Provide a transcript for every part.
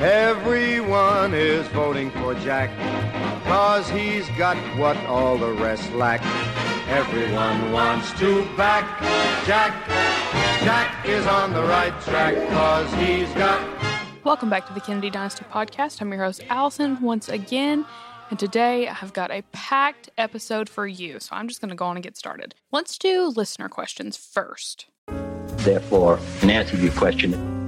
Everyone is voting for Jack, cause he's got what all the rest lack. Everyone wants to back Jack. Jack is on the right track, cause he's got. Welcome back to the Kennedy Dynasty Podcast. I'm your host, Allison, once again. And today I have got a packed episode for you. So I'm just going to go on and get started. Let's do listener questions first. Therefore, in answer to your question,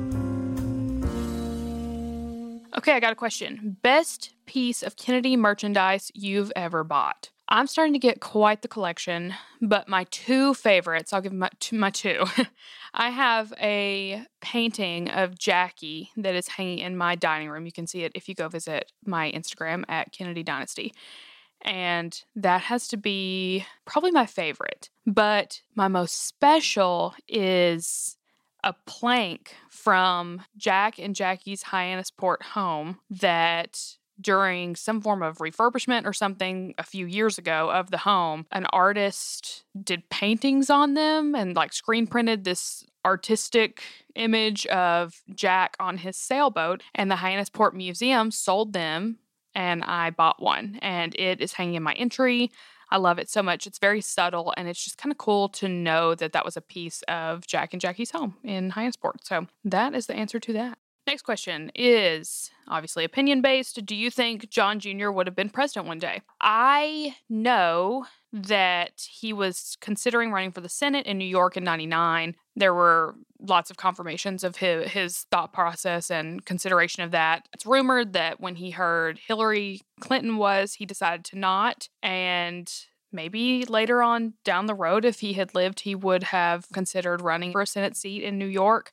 Okay, I got a question. Best piece of Kennedy merchandise you've ever bought? I'm starting to get quite the collection, but my two favorites, I'll give my, my two. I have a painting of Jackie that is hanging in my dining room. You can see it if you go visit my Instagram at Kennedy Dynasty. And that has to be probably my favorite. But my most special is a plank from Jack and Jackie's Hyannisport home that during some form of refurbishment or something a few years ago of the home, an artist did paintings on them and like screen printed this artistic image of Jack on his sailboat. And the Hyannisport Museum sold them, and I bought one. And it is hanging in my entry. I love it so much. It's very subtle and it's just kind of cool to know that that was a piece of Jack and Jackie's home in Hyannisport. So that is the answer to that. Next question is obviously opinion based. Do you think John Jr. would have been president one day? I know that he was considering running for the Senate in New York in 99. There were lots of confirmations of his, his thought process and consideration of that. It's rumored that when he heard Hillary Clinton was, he decided to not. And maybe later on down the road, if he had lived, he would have considered running for a Senate seat in New York.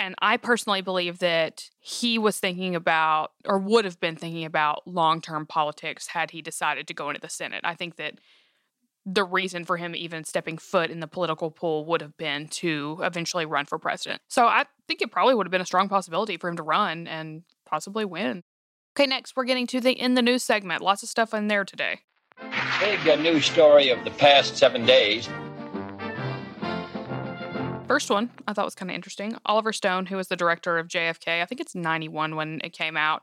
And I personally believe that he was thinking about, or would have been thinking about, long term politics had he decided to go into the Senate. I think that the reason for him even stepping foot in the political pool would have been to eventually run for president. So I think it probably would have been a strong possibility for him to run and possibly win. Okay, next we're getting to the in the news segment. Lots of stuff in there today. big uh, news story of the past seven days. First one I thought was kind of interesting. Oliver Stone, who was the director of JFK, I think it's 91 when it came out,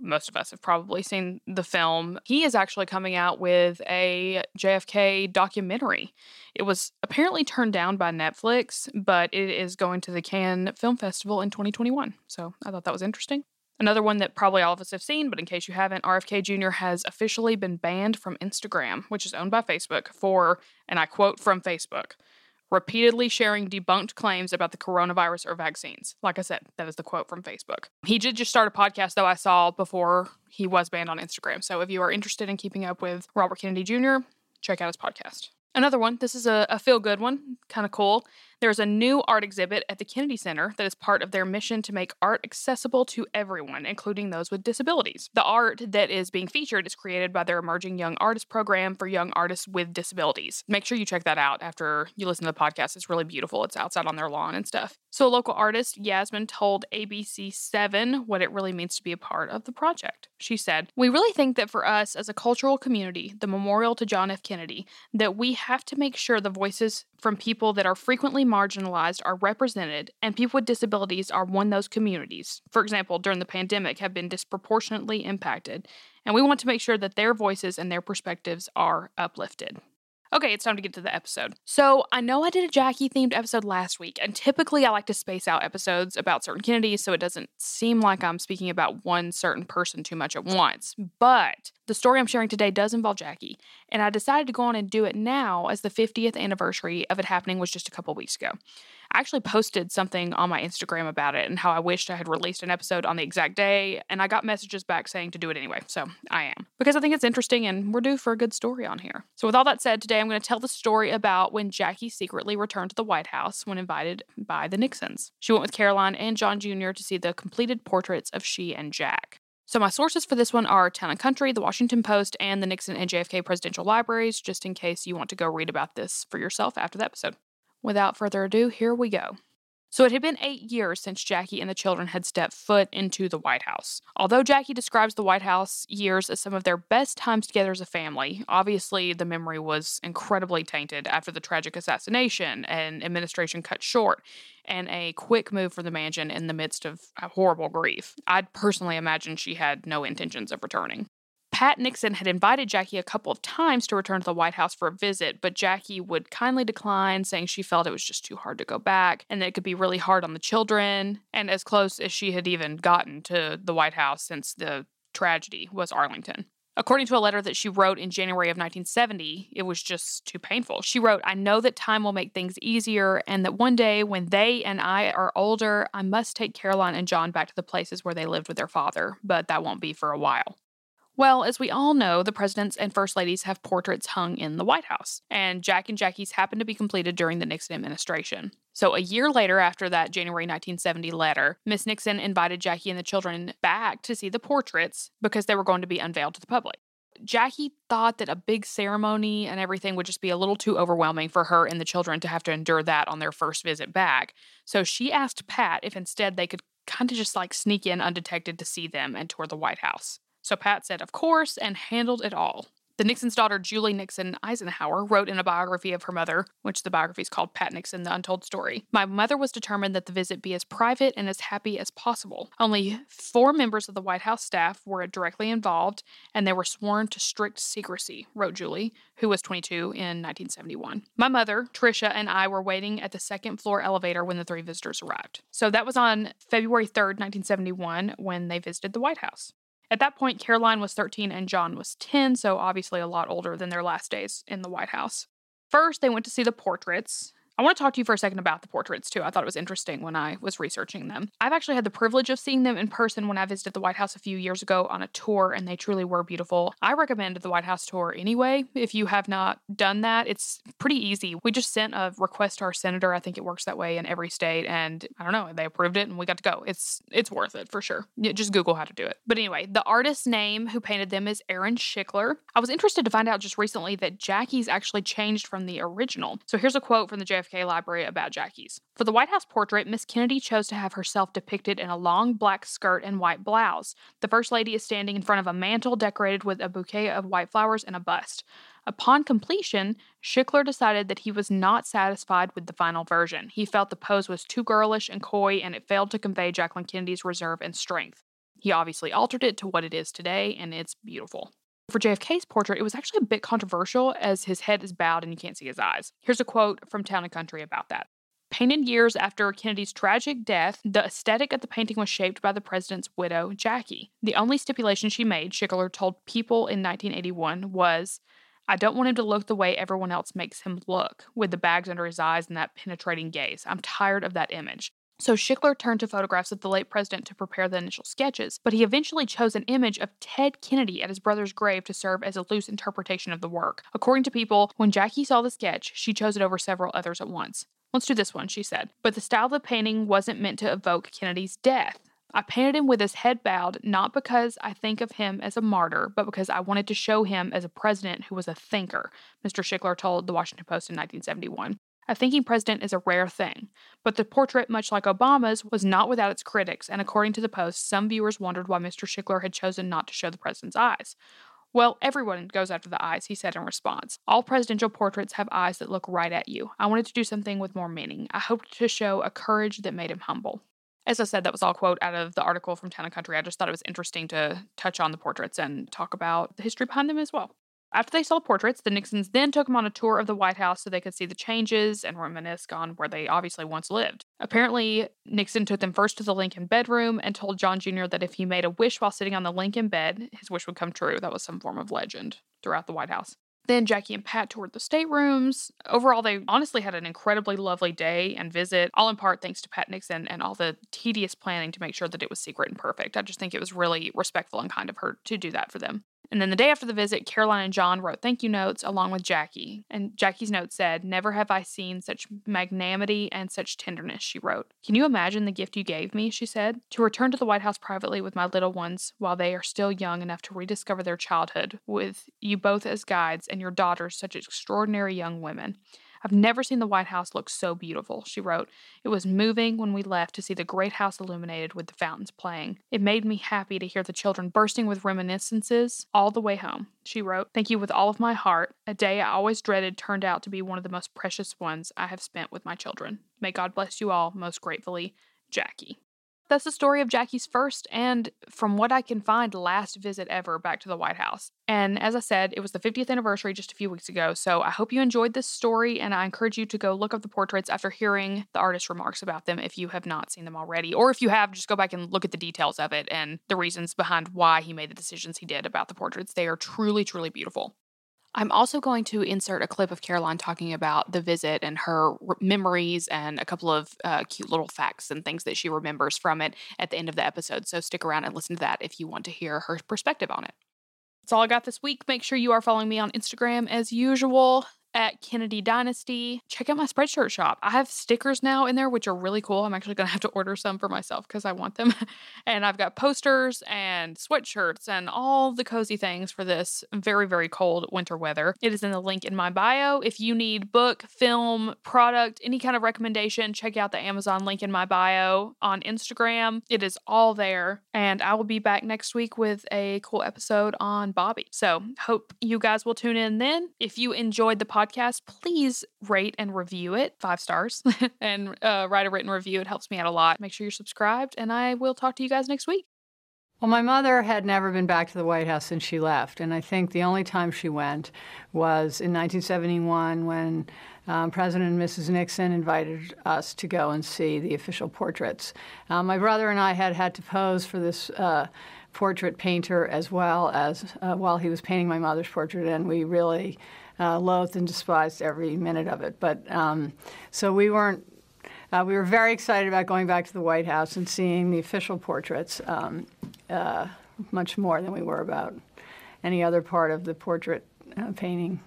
most of us have probably seen the film. He is actually coming out with a JFK documentary. It was apparently turned down by Netflix, but it is going to the Cannes Film Festival in 2021. So I thought that was interesting. Another one that probably all of us have seen, but in case you haven't, RFK Jr. has officially been banned from Instagram, which is owned by Facebook, for, and I quote from Facebook, repeatedly sharing debunked claims about the coronavirus or vaccines. Like I said, that is the quote from Facebook. He did just start a podcast, though, I saw before he was banned on Instagram. So if you are interested in keeping up with Robert Kennedy Jr., check out his podcast. Another one, this is a, a feel good one, kind of cool. There's a new art exhibit at the Kennedy Center that is part of their mission to make art accessible to everyone, including those with disabilities. The art that is being featured is created by their Emerging Young Artist program for young artists with disabilities. Make sure you check that out after you listen to the podcast. It's really beautiful. It's outside on their lawn and stuff. So, a local artist, Yasmin, told ABC7 what it really means to be a part of the project. She said, We really think that for us as a cultural community, the memorial to John F. Kennedy, that we have to make sure the voices from people that are frequently marginalized are represented, and people with disabilities are one of those communities, for example, during the pandemic, have been disproportionately impacted. And we want to make sure that their voices and their perspectives are uplifted. Okay, it's time to get to the episode. So, I know I did a Jackie themed episode last week, and typically I like to space out episodes about certain Kennedys so it doesn't seem like I'm speaking about one certain person too much at once. But the story I'm sharing today does involve Jackie, and I decided to go on and do it now as the 50th anniversary of it happening was just a couple weeks ago. I actually posted something on my Instagram about it and how I wished I had released an episode on the exact day, and I got messages back saying to do it anyway. So I am because I think it's interesting and we're due for a good story on here. So, with all that said, today I'm going to tell the story about when Jackie secretly returned to the White House when invited by the Nixons. She went with Caroline and John Jr. to see the completed portraits of she and Jack. So, my sources for this one are Town and Country, The Washington Post, and the Nixon and JFK presidential libraries, just in case you want to go read about this for yourself after the episode. Without further ado, here we go. So it had been eight years since Jackie and the children had stepped foot into the White House. Although Jackie describes the White House years as some of their best times together as a family, obviously the memory was incredibly tainted after the tragic assassination, and administration cut short, and a quick move for the mansion in the midst of horrible grief. I'd personally imagine she had no intentions of returning. Pat Nixon had invited Jackie a couple of times to return to the White House for a visit, but Jackie would kindly decline, saying she felt it was just too hard to go back and that it could be really hard on the children. And as close as she had even gotten to the White House since the tragedy was Arlington. According to a letter that she wrote in January of 1970, it was just too painful. She wrote, I know that time will make things easier, and that one day when they and I are older, I must take Caroline and John back to the places where they lived with their father, but that won't be for a while. Well, as we all know, the presidents and first ladies have portraits hung in the White House, and Jack and Jackie's happened to be completed during the Nixon administration. So, a year later, after that January 1970 letter, Miss Nixon invited Jackie and the children back to see the portraits because they were going to be unveiled to the public. Jackie thought that a big ceremony and everything would just be a little too overwhelming for her and the children to have to endure that on their first visit back. So she asked Pat if instead they could kind of just like sneak in undetected to see them and tour the White House. So Pat said, of course, and handled it all. The Nixon's daughter, Julie Nixon Eisenhower, wrote in a biography of her mother, which the biography is called Pat Nixon, The Untold Story. My mother was determined that the visit be as private and as happy as possible. Only four members of the White House staff were directly involved, and they were sworn to strict secrecy, wrote Julie, who was 22 in 1971. My mother, Tricia, and I were waiting at the second floor elevator when the three visitors arrived. So that was on February 3rd, 1971, when they visited the White House. At that point, Caroline was 13 and John was 10, so obviously a lot older than their last days in the White House. First, they went to see the portraits, I want to talk to you for a second about the portraits too. I thought it was interesting when I was researching them. I've actually had the privilege of seeing them in person when I visited the White House a few years ago on a tour, and they truly were beautiful. I recommend the White House tour anyway. If you have not done that, it's pretty easy. We just sent a request to our senator. I think it works that way in every state, and I don't know, they approved it, and we got to go. It's it's worth it for sure. Just Google how to do it. But anyway, the artist's name who painted them is Aaron Shikler. I was interested to find out just recently that Jackie's actually changed from the original. So here's a quote from the JFK Library about Jackie's. For the White House portrait, Miss Kennedy chose to have herself depicted in a long black skirt and white blouse. The First Lady is standing in front of a mantel decorated with a bouquet of white flowers and a bust. Upon completion, Shikler decided that he was not satisfied with the final version. He felt the pose was too girlish and coy and it failed to convey Jacqueline Kennedy's reserve and strength. He obviously altered it to what it is today, and it's beautiful. For JFK's portrait, it was actually a bit controversial as his head is bowed and you can't see his eyes. Here's a quote from Town and Country about that. Painted years after Kennedy's tragic death, the aesthetic of the painting was shaped by the president's widow, Jackie. The only stipulation she made, Shikler told People in 1981, was I don't want him to look the way everyone else makes him look, with the bags under his eyes and that penetrating gaze. I'm tired of that image. So Shikler turned to photographs of the late president to prepare the initial sketches, but he eventually chose an image of Ted Kennedy at his brother's grave to serve as a loose interpretation of the work. According to people, when Jackie saw the sketch, she chose it over several others at once. Let's do this one, she said. But the style of the painting wasn't meant to evoke Kennedy's death. I painted him with his head bowed, not because I think of him as a martyr, but because I wanted to show him as a president who was a thinker, Mr. Shikler told the Washington Post in 1971. A thinking president is a rare thing, but the portrait, much like Obama's, was not without its critics, and according to the Post, some viewers wondered why Mr. Shikler had chosen not to show the president's eyes. Well, everyone goes after the eyes, he said in response. All presidential portraits have eyes that look right at you. I wanted to do something with more meaning. I hoped to show a courage that made him humble. As I said, that was all quote out of the article from Town and Country. I just thought it was interesting to touch on the portraits and talk about the history behind them as well. After they saw portraits, the Nixons then took them on a tour of the White House so they could see the changes and reminisce on where they obviously once lived. Apparently, Nixon took them first to the Lincoln bedroom and told John Jr. that if he made a wish while sitting on the Lincoln bed, his wish would come true. That was some form of legend throughout the White House. Then Jackie and Pat toured the staterooms. Overall, they honestly had an incredibly lovely day and visit, all in part thanks to Pat Nixon and all the tedious planning to make sure that it was secret and perfect. I just think it was really respectful and kind of her to do that for them. And then the day after the visit, Caroline and John wrote thank you notes along with Jackie. And Jackie's note said, Never have I seen such magnanimity and such tenderness, she wrote. Can you imagine the gift you gave me? She said. To return to the White House privately with my little ones while they are still young enough to rediscover their childhood, with you both as guides and your daughters such extraordinary young women. I've never seen the White House look so beautiful, she wrote. It was moving when we left to see the great house illuminated with the fountains playing. It made me happy to hear the children bursting with reminiscences all the way home. She wrote, Thank you with all of my heart. A day I always dreaded turned out to be one of the most precious ones I have spent with my children. May God bless you all. Most gratefully, Jackie. That's the story of Jackie's first and, from what I can find, last visit ever back to the White House. And as I said, it was the 50th anniversary just a few weeks ago. So I hope you enjoyed this story, and I encourage you to go look up the portraits after hearing the artist's remarks about them if you have not seen them already. Or if you have, just go back and look at the details of it and the reasons behind why he made the decisions he did about the portraits. They are truly, truly beautiful. I'm also going to insert a clip of Caroline talking about the visit and her memories and a couple of uh, cute little facts and things that she remembers from it at the end of the episode. So stick around and listen to that if you want to hear her perspective on it. That's all I got this week. Make sure you are following me on Instagram as usual at Kennedy Dynasty. Check out my Spreadshirt shop. I have stickers now in there, which are really cool. I'm actually going to have to order some for myself because I want them. and I've got posters and sweatshirts and all the cozy things for this very, very cold winter weather. It is in the link in my bio. If you need book, film, product, any kind of recommendation, check out the Amazon link in my bio on Instagram. It is all there. And I will be back next week with a cool episode on Bobby. So hope you guys will tune in then. If you enjoyed the podcast, podcast, please rate and review it five stars and uh, write a written review. It helps me out a lot. Make sure you're subscribed, and I will talk to you guys next week. Well, my mother had never been back to the White House since she left, and I think the only time she went was in 1971 when um, President and Mrs. Nixon invited us to go and see the official portraits. Um, my brother and I had had to pose for this uh, portrait painter as well as uh, while he was painting my mother's portrait, and we really uh, loathed and despised every minute of it. But um, so we weren't. Uh, we were very excited about going back to the White House and seeing the official portraits, um, uh, much more than we were about any other part of the portrait uh, painting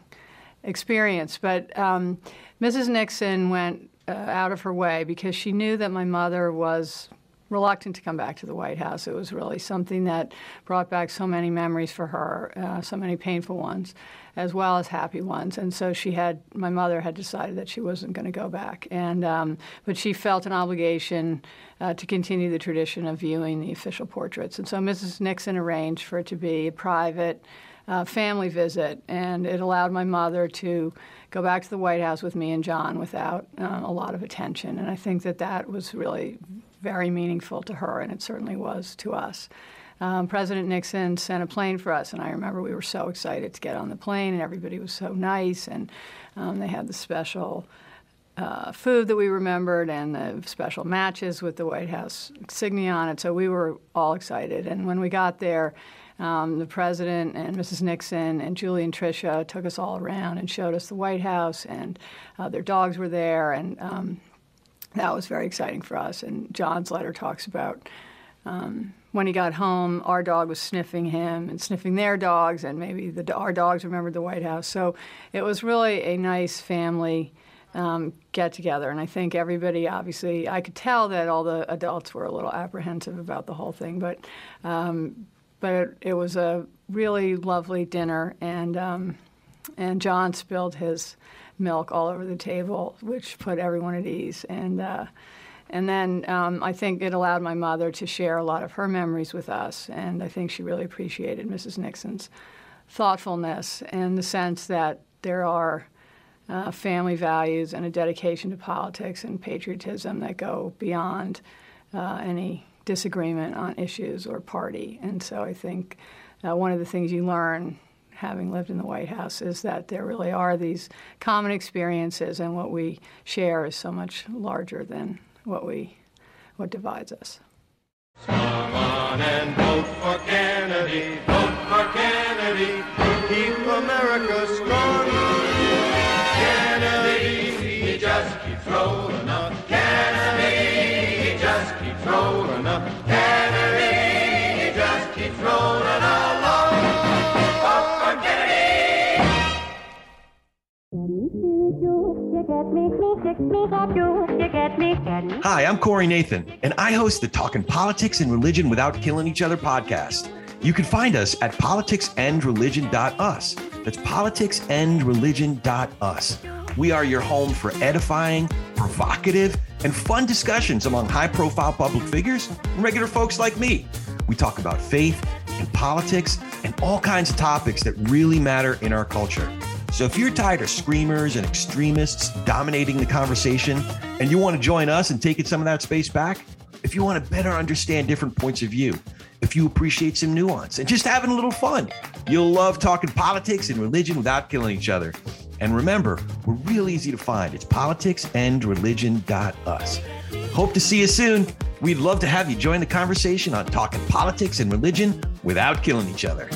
experience. But um, Mrs. Nixon went uh, out of her way because she knew that my mother was reluctant to come back to the White House. It was really something that brought back so many memories for her, uh, so many painful ones, as well as happy ones. And so she had, my mother had decided that she wasn't going to go back. And um, but she felt an obligation uh, to continue the tradition of viewing the official portraits. And so Mrs. Nixon arranged for it to be a private. Uh, family visit, and it allowed my mother to go back to the White House with me and John without uh, a lot of attention. And I think that that was really very meaningful to her, and it certainly was to us. Um, President Nixon sent a plane for us, and I remember we were so excited to get on the plane, and everybody was so nice, and um, they had the special uh, food that we remembered and the special matches with the White House insignia on it. So we were all excited, and when we got there. Um, the president and Mrs. Nixon and Julie and Tricia took us all around and showed us the White House, and uh, their dogs were there, and um, that was very exciting for us. And John's letter talks about um, when he got home, our dog was sniffing him and sniffing their dogs, and maybe the, our dogs remembered the White House. So it was really a nice family um, get together. And I think everybody, obviously, I could tell that all the adults were a little apprehensive about the whole thing, but um, but it, it, was a really lovely dinner, and um, and John spilled his milk all over the table, which put everyone at ease. And uh, and then um, I think it allowed my mother to share a lot of her memories with us, and I think she really appreciated Mrs. Nixon's thoughtfulness and the sense that there are uh, family values and a dedication to politics and patriotism that go beyond uh, any disagreement on issues or party. And so I think uh, one of the things you learn having lived in the White House, is that there really are these common experiences, and what we share is so much larger than what we what divides us. Come on and vote for Kennedy, vote for Kennedy, keep America Hi, I'm Corey Nathan, and I host the Talking Politics and Religion Without Killing Each Other podcast. You can find us at politicsandreligion.us. That's politicsandreligion.us. We are your home for edifying, provocative, and fun discussions among high profile public figures and regular folks like me. We talk about faith and politics and all kinds of topics that really matter in our culture. So if you're tired of screamers and extremists dominating the conversation and you want to join us and take some of that space back, if you want to better understand different points of view, if you appreciate some nuance and just having a little fun, you'll love talking politics and religion without killing each other. And remember, we're real easy to find. It's politicsandreligion.us. Hope to see you soon. We'd love to have you join the conversation on talking politics and religion without killing each other.